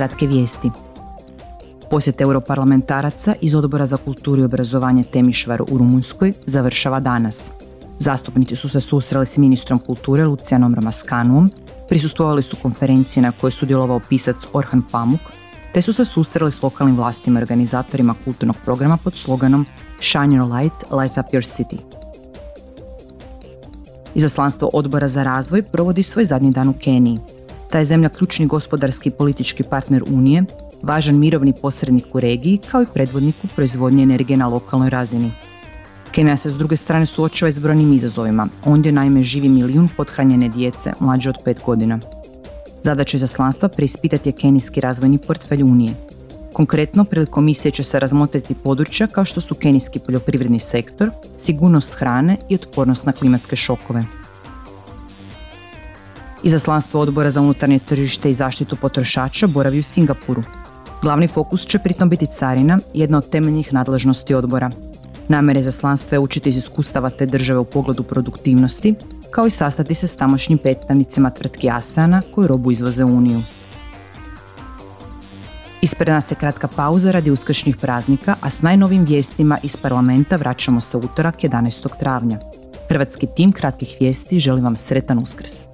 kratke vijesti. Posjet europarlamentaraca iz Odbora za kulturu i obrazovanje Temišvar u Rumunjskoj završava danas. Zastupnici su se susreli s ministrom kulture Lucijanom Ramaskanuom, prisustvovali su konferenciji na kojoj su djelovao pisac Orhan Pamuk, te su se susreli s lokalnim vlastima i organizatorima kulturnog programa pod sloganom Shine your light, light up your city. Izaslanstvo odbora za razvoj provodi svoj zadnji dan u Keniji. Ta je zemlja ključni gospodarski i politički partner Unije, važan mirovni posrednik u regiji kao i predvodnik u proizvodnji energije na lokalnoj razini. Kenija se s druge strane suočava s brojnim izazovima. Ondje naime živi milijun pothranjene djece mlađe od pet godina. Zadaća izaslanstva preispitati je kenijski razvojni portfelj Unije. Konkretno, prilikom komisije će se razmotriti područja kao što su kenijski poljoprivredni sektor, sigurnost hrane i otpornost na klimatske šokove. Izaslanstvo odbora za unutarnje tržište i zaštitu potrošača boravi u Singapuru. Glavni fokus će pritom biti carina, jedna od temeljnih nadležnosti odbora. Namere izaslanstva je učiti iz iskustava te države u pogledu produktivnosti, kao i sastati se s tamošnjim predstavnicima tvrtki ASEANA koji robu izvoze u Uniju. Ispred nas je kratka pauza radi uskršnjih praznika, a s najnovim vijestima iz parlamenta vraćamo se utorak 11. travnja. Hrvatski tim kratkih vijesti želi vam sretan uskrs.